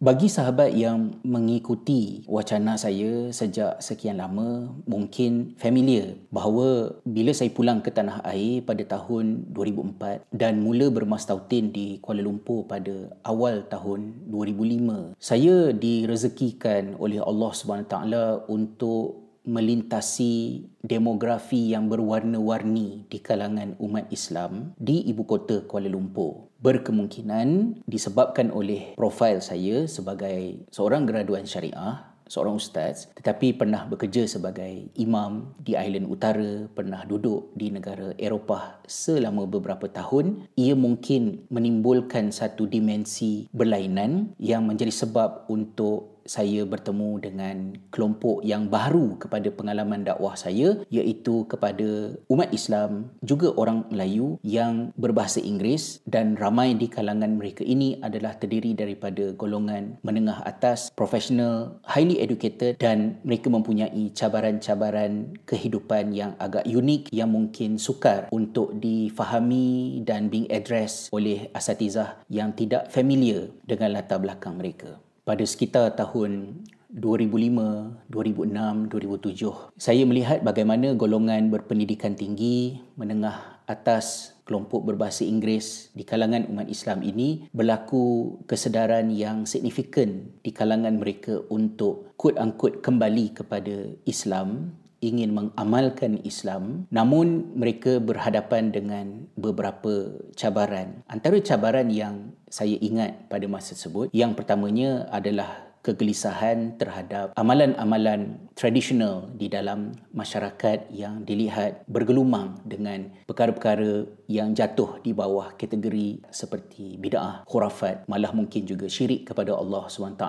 Bagi sahabat yang mengikuti wacana saya sejak sekian lama, mungkin familiar bahawa bila saya pulang ke tanah air pada tahun 2004 dan mula bermastautin di Kuala Lumpur pada awal tahun 2005, saya direzekikan oleh Allah SWT untuk melintasi demografi yang berwarna-warni di kalangan umat Islam di ibu kota Kuala Lumpur. Berkemungkinan disebabkan oleh profil saya sebagai seorang graduan syariah seorang ustaz tetapi pernah bekerja sebagai imam di Island Utara, pernah duduk di negara Eropah selama beberapa tahun, ia mungkin menimbulkan satu dimensi berlainan yang menjadi sebab untuk saya bertemu dengan kelompok yang baru kepada pengalaman dakwah saya iaitu kepada umat Islam juga orang Melayu yang berbahasa Inggeris. Dan ramai di kalangan mereka ini adalah terdiri daripada golongan menengah atas, profesional, highly educated dan mereka mempunyai cabaran-cabaran kehidupan yang agak unik yang mungkin sukar untuk difahami dan being addressed oleh asatizah yang tidak familiar dengan latar belakang mereka pada sekitar tahun 2005, 2006, 2007. Saya melihat bagaimana golongan berpendidikan tinggi, menengah atas kelompok berbahasa Inggeris di kalangan umat Islam ini berlaku kesedaran yang signifikan di kalangan mereka untuk quote-unquote kembali kepada Islam ingin mengamalkan Islam namun mereka berhadapan dengan beberapa cabaran. Antara cabaran yang saya ingat pada masa tersebut yang pertamanya adalah kegelisahan terhadap amalan-amalan tradisional di dalam masyarakat yang dilihat bergelumang dengan perkara-perkara yang jatuh di bawah kategori seperti bid'ah, khurafat, malah mungkin juga syirik kepada Allah SWT.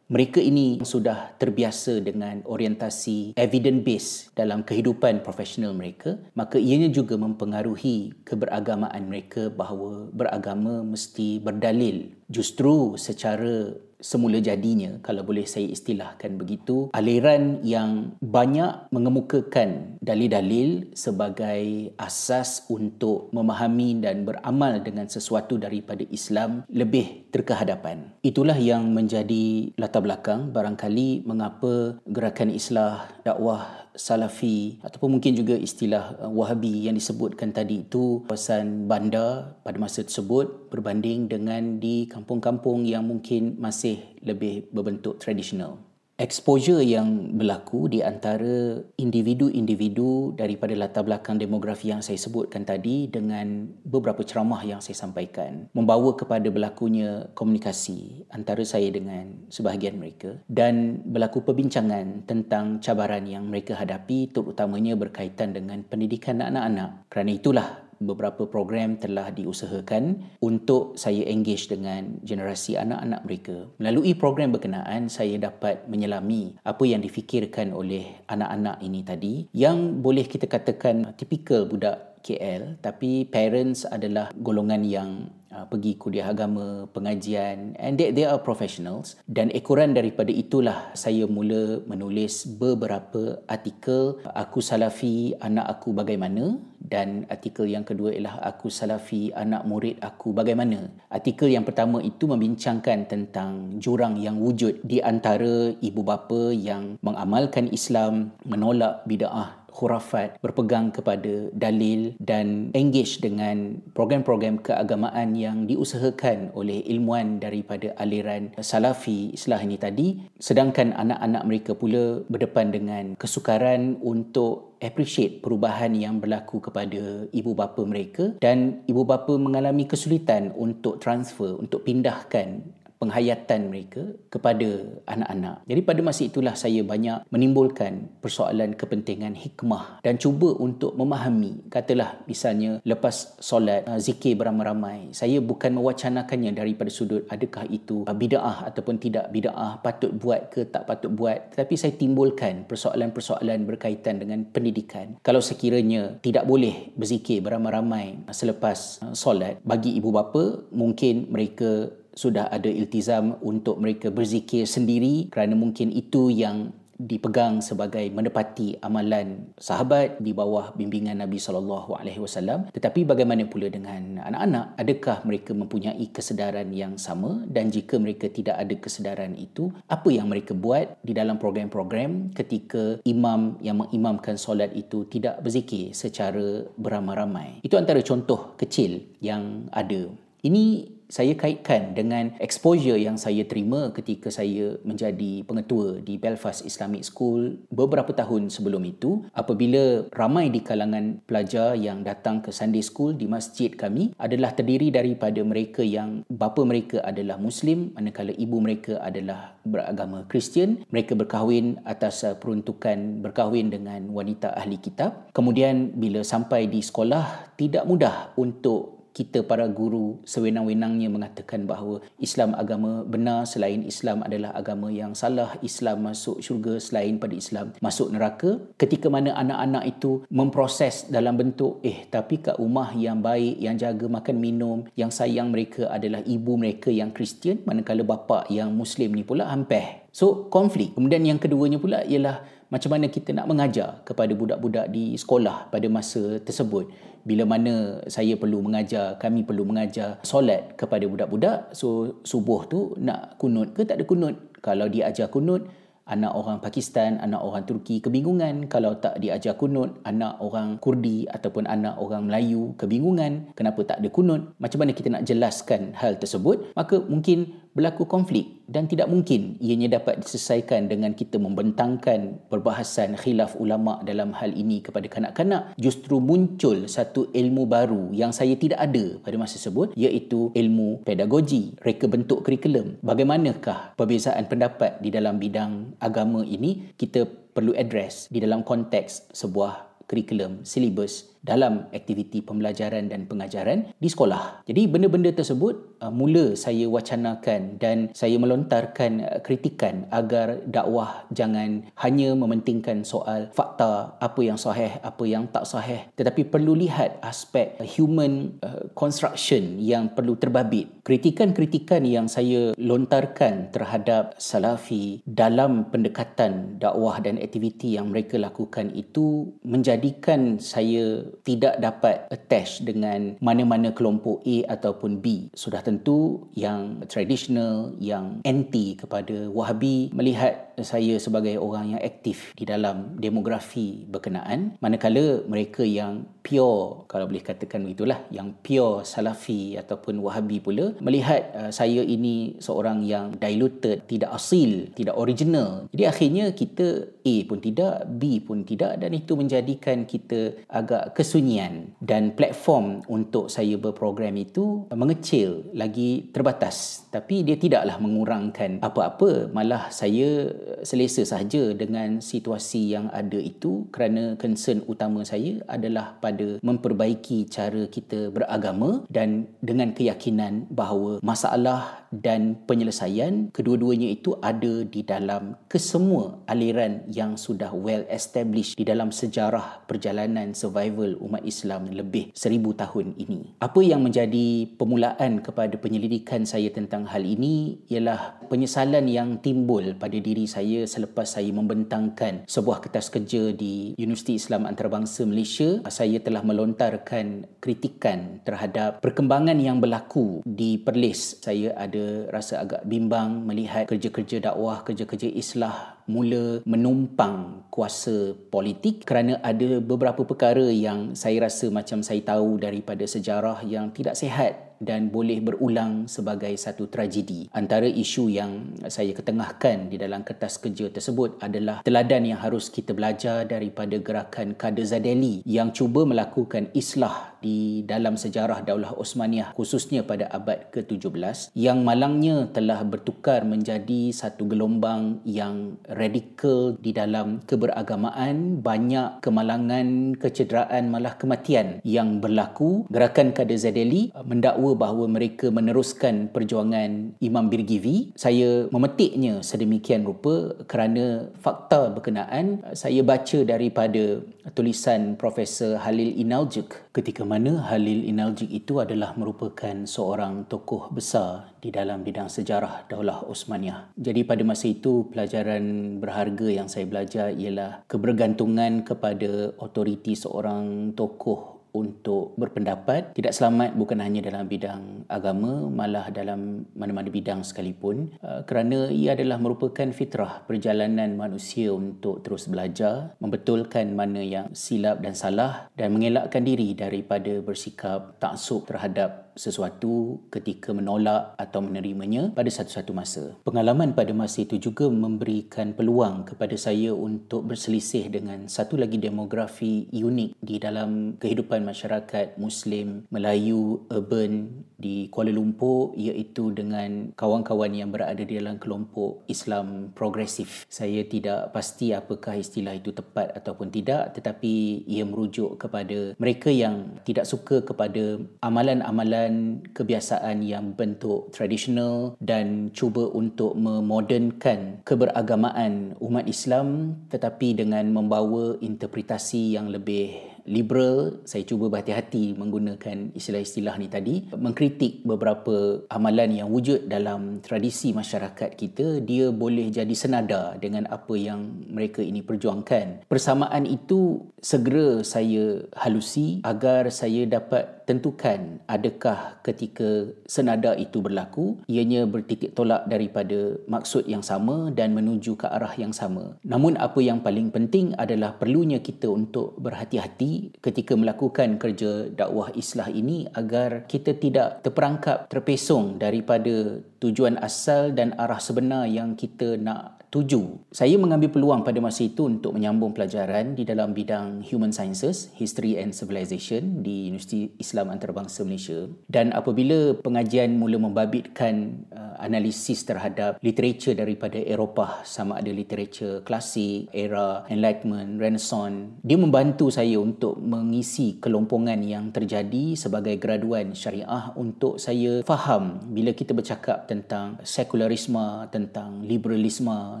Mereka ini sudah terbiasa dengan orientasi evidence based dalam kehidupan profesional mereka, maka ianya juga mempengaruhi keberagamaan mereka bahawa beragama mesti berdalil. Justru secara semula jadinya kalau boleh saya istilahkan begitu aliran yang banyak mengemukakan dalil-dalil sebagai asas untuk memahami dan beramal dengan sesuatu daripada Islam lebih terkehadapan. Itulah yang menjadi latar belakang barangkali mengapa gerakan islah dakwah salafi ataupun mungkin juga istilah uh, wahabi yang disebutkan tadi itu kawasan bandar pada masa tersebut berbanding dengan di kampung-kampung yang mungkin masih lebih berbentuk tradisional exposure yang berlaku di antara individu-individu daripada latar belakang demografi yang saya sebutkan tadi dengan beberapa ceramah yang saya sampaikan membawa kepada berlakunya komunikasi antara saya dengan sebahagian mereka dan berlaku perbincangan tentang cabaran yang mereka hadapi terutamanya berkaitan dengan pendidikan anak-anak. Kerana itulah beberapa program telah diusahakan untuk saya engage dengan generasi anak-anak mereka. Melalui program berkenaan, saya dapat menyelami apa yang difikirkan oleh anak-anak ini tadi yang boleh kita katakan tipikal budak KL tapi parents adalah golongan yang uh, pergi kuliah agama, pengajian and they, they are professionals. Dan ekoran daripada itulah saya mula menulis beberapa artikel aku salafi anak aku bagaimana. Dan artikel yang kedua ialah aku salafi anak murid aku bagaimana. Artikel yang pertama itu membincangkan tentang jurang yang wujud di antara ibu bapa yang mengamalkan Islam menolak bid'ah khurafat berpegang kepada dalil dan engage dengan program-program keagamaan yang diusahakan oleh ilmuan daripada aliran salafi Islah ini tadi. Sedangkan anak-anak mereka pula berdepan dengan kesukaran untuk appreciate perubahan yang berlaku kepada ibu bapa mereka. Dan ibu bapa mengalami kesulitan untuk transfer untuk pindahkan penghayatan mereka kepada anak-anak. Jadi pada masa itulah saya banyak menimbulkan persoalan kepentingan hikmah dan cuba untuk memahami. Katalah misalnya lepas solat uh, zikir beramai-ramai, saya bukan mewacanakannya daripada sudut adakah itu uh, bida'ah ataupun tidak bida'ah, patut buat ke tak patut buat. Tetapi saya timbulkan persoalan-persoalan berkaitan dengan pendidikan. Kalau sekiranya tidak boleh berzikir beramai-ramai uh, selepas solat, bagi ibu bapa mungkin mereka sudah ada iltizam untuk mereka berzikir sendiri kerana mungkin itu yang dipegang sebagai menepati amalan sahabat di bawah bimbingan Nabi sallallahu alaihi wasallam. Tetapi bagaimana pula dengan anak-anak? Adakah mereka mempunyai kesedaran yang sama? Dan jika mereka tidak ada kesedaran itu apa yang mereka buat di dalam program-program ketika imam yang mengimamkan solat itu tidak berzikir secara beramai-ramai? Itu antara contoh kecil yang ada. Ini saya kaitkan dengan exposure yang saya terima ketika saya menjadi pengetua di Belfast Islamic School beberapa tahun sebelum itu apabila ramai di kalangan pelajar yang datang ke Sunday School di masjid kami adalah terdiri daripada mereka yang bapa mereka adalah Muslim manakala ibu mereka adalah beragama Kristian. Mereka berkahwin atas peruntukan berkahwin dengan wanita ahli kitab. Kemudian bila sampai di sekolah tidak mudah untuk kita para guru sewenang-wenangnya mengatakan bahawa Islam agama benar selain Islam adalah agama yang salah Islam masuk syurga selain pada Islam masuk neraka. Ketika mana anak-anak itu memproses dalam bentuk eh tapi kat rumah yang baik yang jaga makan minum yang sayang mereka adalah ibu mereka yang Kristian manakala bapa yang Muslim ni pula hampir. So konflik. Kemudian yang keduanya pula ialah macam mana kita nak mengajar kepada budak-budak di sekolah pada masa tersebut? Bila mana saya perlu mengajar kami perlu mengajar solat kepada budak-budak so subuh tu nak kunut ke tak ada kunut? Kalau dia ajar kunut anak orang Pakistan, anak orang Turki kebingungan. Kalau tak diajar kunut, anak orang Kurdi ataupun anak orang Melayu kebingungan. Kenapa tak ada kunut, macam mana kita nak jelaskan hal tersebut, maka mungkin berlaku konflik dan tidak mungkin ianya dapat diselesaikan dengan kita membentangkan perbahasan khilaf ulama dalam hal ini kepada kanak-kanak. Justru muncul satu ilmu baru yang saya tidak ada pada masa tersebut iaitu ilmu pedagogi reka bentuk kurikulum. Bagaimanakah perbezaan pendapat di dalam bidang agama ini? Kita perlu address di dalam konteks sebuah kurikulum silibus dalam aktiviti pembelajaran dan pengajaran di sekolah. Jadi benda-benda tersebut uh, mula saya wacanakan dan saya melontarkan uh, kritikan agar dakwah jangan hanya mementingkan soal fakta apa yang sahih, apa yang tak sahih tetapi perlu lihat aspek human uh, construction yang perlu terbabit. Kritikan-kritikan yang saya lontarkan terhadap salafi dalam pendekatan dakwah dan aktiviti yang mereka lakukan itu menjadikan saya tidak dapat attach dengan mana-mana kelompok A ataupun B. Sudah tentu yang tradisional, yang anti kepada Wahabi melihat saya sebagai orang yang aktif di dalam demografi berkenaan. Manakala mereka yang pure, kalau boleh katakan begitulah, yang pure Salafi ataupun Wahabi pula melihat uh, saya ini seorang yang diluted, tidak asil, tidak original. Jadi akhirnya kita A pun tidak, B pun tidak dan itu menjadikan kita agak kesunyian dan platform untuk saya berprogram itu mengecil lagi terbatas tapi dia tidaklah mengurangkan apa-apa malah saya selesa sahaja dengan situasi yang ada itu kerana concern utama saya adalah pada memperbaiki cara kita beragama dan dengan keyakinan bahawa masalah dan penyelesaian kedua-duanya itu ada di dalam kesemua aliran yang sudah well established di dalam sejarah perjalanan survival umat Islam lebih seribu tahun ini. Apa yang menjadi permulaan kepada penyelidikan saya tentang hal ini ialah penyesalan yang timbul pada diri saya selepas saya membentangkan sebuah kertas kerja di Universiti Islam Antarabangsa Malaysia. Saya telah melontarkan kritikan terhadap perkembangan yang berlaku di Perlis. Saya ada rasa agak bimbang melihat kerja-kerja dakwah, kerja-kerja islah mula menumpang kuasa politik kerana ada beberapa perkara yang saya rasa macam saya tahu daripada sejarah yang tidak sehat dan boleh berulang sebagai satu tragedi. Antara isu yang saya ketengahkan di dalam kertas kerja tersebut adalah teladan yang harus kita belajar daripada gerakan Kader Zadeli yang cuba melakukan islah di dalam sejarah Daulah Osmaniyah khususnya pada abad ke-17 yang malangnya telah bertukar menjadi satu gelombang yang radikal di dalam keberagamaan, banyak kemalangan, kecederaan malah kematian yang berlaku. Gerakan Kader Zadeli mendakwa bahawa mereka meneruskan perjuangan Imam Birgivi. Saya memetiknya sedemikian rupa kerana fakta berkenaan saya baca daripada tulisan Profesor Halil Inaljuk ketika mana Halil Inaljuk itu adalah merupakan seorang tokoh besar di dalam bidang sejarah Daulah Osmaniyah. Jadi pada masa itu pelajaran berharga yang saya belajar ialah kebergantungan kepada otoriti seorang tokoh untuk berpendapat tidak selamat bukan hanya dalam bidang agama malah dalam mana-mana bidang sekalipun uh, kerana ia adalah merupakan fitrah perjalanan manusia untuk terus belajar membetulkan mana yang silap dan salah dan mengelakkan diri daripada bersikap taksub terhadap sesuatu ketika menolak atau menerimanya pada satu-satu masa. Pengalaman pada masa itu juga memberikan peluang kepada saya untuk berselisih dengan satu lagi demografi unik di dalam kehidupan masyarakat Muslim Melayu urban di Kuala Lumpur iaitu dengan kawan-kawan yang berada di dalam kelompok Islam progresif. Saya tidak pasti apakah istilah itu tepat ataupun tidak tetapi ia merujuk kepada mereka yang tidak suka kepada amalan-amalan dan kebiasaan yang bentuk tradisional dan cuba untuk memodernkan keberagamaan umat Islam tetapi dengan membawa interpretasi yang lebih liberal saya cuba berhati-hati menggunakan istilah-istilah ni tadi. Mengkritik beberapa amalan yang wujud dalam tradisi masyarakat kita dia boleh jadi senada dengan apa yang mereka ini perjuangkan. Persamaan itu segera saya halusi agar saya dapat tentukan adakah ketika senada itu berlaku ianya bertitik tolak daripada maksud yang sama dan menuju ke arah yang sama. Namun apa yang paling penting adalah perlunya kita untuk berhati-hati ketika melakukan kerja dakwah islah ini agar kita tidak terperangkap terpesong daripada tujuan asal dan arah sebenar yang kita nak tuju. Saya mengambil peluang pada masa itu untuk menyambung pelajaran di dalam bidang Human Sciences, History and Civilization di Universiti Islam Antarabangsa Malaysia. Dan apabila pengajian mula membabitkan uh, analisis terhadap literature daripada Eropah sama ada literature klasik, era Enlightenment, Renaissance, dia membantu saya untuk mengisi kelompongan yang terjadi sebagai graduan syariah untuk saya faham bila kita bercakap tentang sekularisme, tentang liberalisme,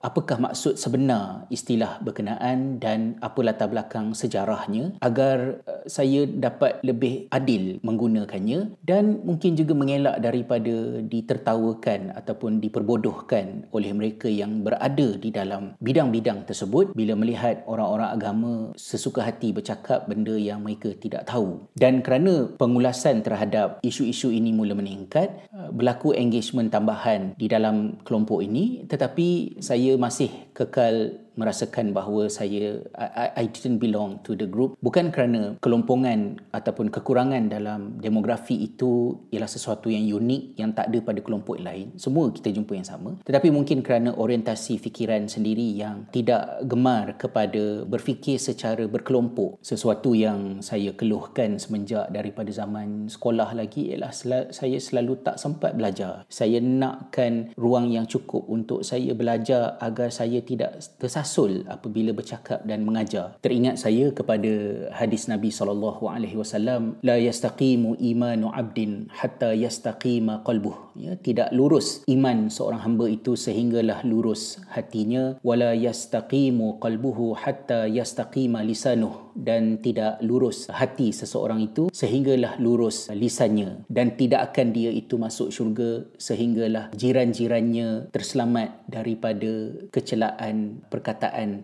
apakah maksud sebenar istilah berkenaan dan apa latar belakang sejarahnya agar uh, saya dapat lebih adil menggunakannya dan mungkin juga mengelak daripada ditertawakan ataupun diperbodohkan oleh mereka yang berada di dalam bidang-bidang tersebut? Bila melihat orang-orang agama sesuka hati bercakap benda yang mereka tidak tahu. Dan kerana pengulasan terhadap isu-isu ini mula meningkat uh, berlaku engagement tambahan di dalam kelompok ini tetapi saya saya masih kekal merasakan bahawa saya I, I didn't belong to the group. Bukan kerana kelompongan ataupun kekurangan dalam demografi itu ialah sesuatu yang unik yang tak ada pada kelompok lain. Semua kita jumpa yang sama. Tetapi mungkin kerana orientasi fikiran sendiri yang tidak gemar kepada berfikir secara berkelompok sesuatu yang saya keluhkan semenjak daripada zaman sekolah lagi ialah sel- saya selalu tak sempat belajar. Saya nakkan ruang yang cukup untuk saya belajar agar saya tidak tersasar rasul apabila bercakap dan mengajar. Teringat saya kepada hadis Nabi sallallahu alaihi wasallam, la yastaqimu imanu 'abdin hatta yastaqima qalbuh. Ya, tidak lurus iman seorang hamba itu sehinggalah lurus hatinya, wala yastaqimu qalbuhu hatta yastaqima lisanuh dan tidak lurus hati seseorang itu sehinggalah lurus lisannya dan tidak akan dia itu masuk syurga sehinggalah jiran-jirannya terselamat daripada kecelaan perkataan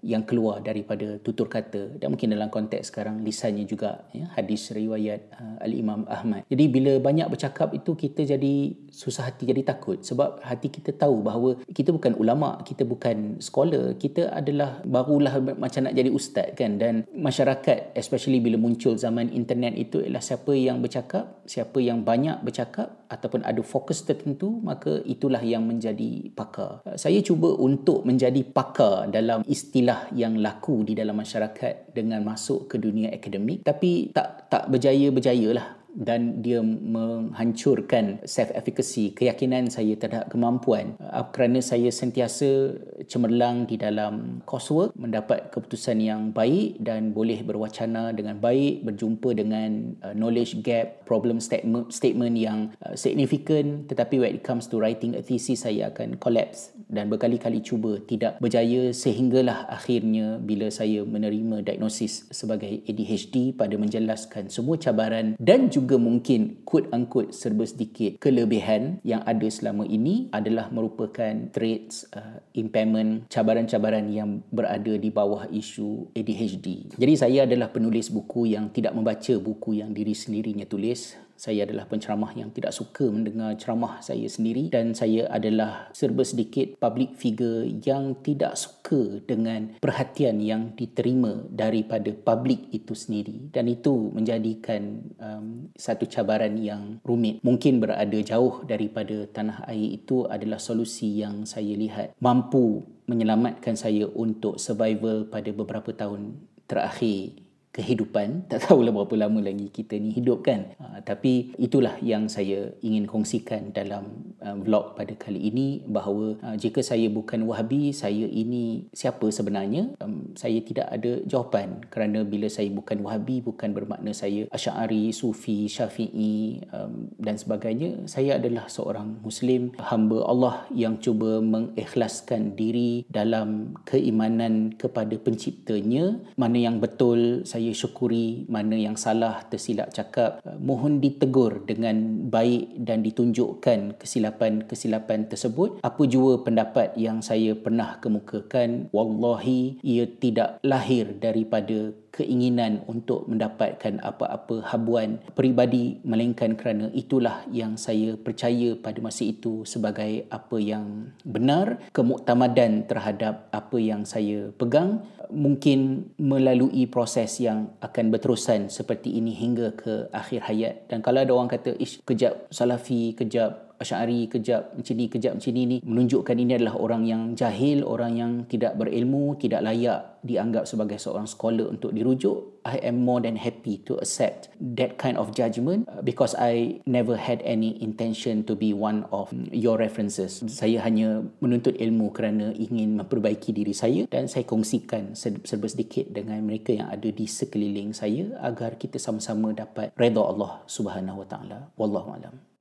yang keluar daripada tutur kata. Dan mungkin dalam konteks sekarang lisannya juga ya, hadis riwayat uh, Al-Imam Ahmad. Jadi bila banyak bercakap itu kita jadi susah hati jadi takut. Sebab hati kita tahu bahawa kita bukan ulama kita bukan scholar. Kita adalah barulah macam nak jadi ustaz kan? Dan masyarakat masyarakat especially bila muncul zaman internet itu ialah siapa yang bercakap siapa yang banyak bercakap ataupun ada fokus tertentu maka itulah yang menjadi pakar. Saya cuba untuk menjadi pakar dalam istilah yang laku di dalam masyarakat dengan masuk ke dunia akademik. Tapi tak tak berjaya-berjaya lah dan dia menghancurkan self efficacy keyakinan saya terhadap kemampuan uh, kerana saya sentiasa cemerlang di dalam coursework mendapat keputusan yang baik dan boleh berwacana dengan baik berjumpa dengan uh, knowledge gap problem statement yang uh, significant. Tetapi when it comes to writing a thesis saya akan collapse dan berkali-kali cuba tidak berjaya sehinggalah akhirnya bila saya menerima diagnosis sebagai ADHD pada menjelaskan semua cabaran dan juga mungkin quote unquote serba sedikit kelebihan yang ada selama ini adalah merupakan traits uh, impairment cabaran-cabaran yang berada di bawah isu ADHD. Jadi saya adalah penulis buku yang tidak membaca buku yang diri sendirinya tulis saya adalah penceramah yang tidak suka mendengar ceramah saya sendiri dan saya adalah serba sedikit public figure yang tidak suka dengan perhatian yang diterima daripada public itu sendiri. Dan itu menjadikan um, satu cabaran yang rumit. Mungkin berada jauh daripada tanah air itu adalah solusi yang saya lihat mampu menyelamatkan saya untuk survival pada beberapa tahun terakhir kehidupan. Tak tahulah berapa lama lagi kita ni hidup kan? Uh, tapi itulah yang saya ingin kongsikan dalam uh, vlog pada kali ini bahawa uh, jika saya bukan wahabi saya ini siapa sebenarnya? Um, saya tidak ada jawapan kerana bila saya bukan wahabi bukan bermakna saya asy'ari sufi syafi'i um, dan sebagainya. Saya adalah seorang muslim hamba Allah yang cuba mengikhlaskan diri dalam keimanan kepada penciptanya. Mana yang betul saya saya syukuri mana yang salah tersilap cakap uh, mohon ditegur dengan baik dan ditunjukkan kesilapan-kesilapan tersebut. Apa jua pendapat yang saya pernah kemukakan wallahi ia tidak lahir daripada keinginan untuk mendapatkan apa-apa habuan peribadi melainkan kerana itulah yang saya percaya pada masa itu sebagai apa yang benar kemuktamadan terhadap apa yang saya pegang. Mungkin melalui proses yang akan berterusan seperti ini hingga ke akhir hayat. Dan kalau ada orang kata ish kejap salafi kejap Asy'ari kejap macam ni kejap macam ni ni menunjukkan ini adalah orang yang jahil, orang yang tidak berilmu, tidak layak dianggap sebagai seorang scholar untuk dirujuk. I am more than happy to accept that kind of judgement uh, because I never had any intention to be one of your references. Saya hanya menuntut ilmu kerana ingin memperbaiki diri saya dan saya kongsikan serba sedikit dengan mereka yang ada di sekeliling saya agar kita sama-sama dapat redha Allah Subhanahu Wa Taala. Wallahu a'lam.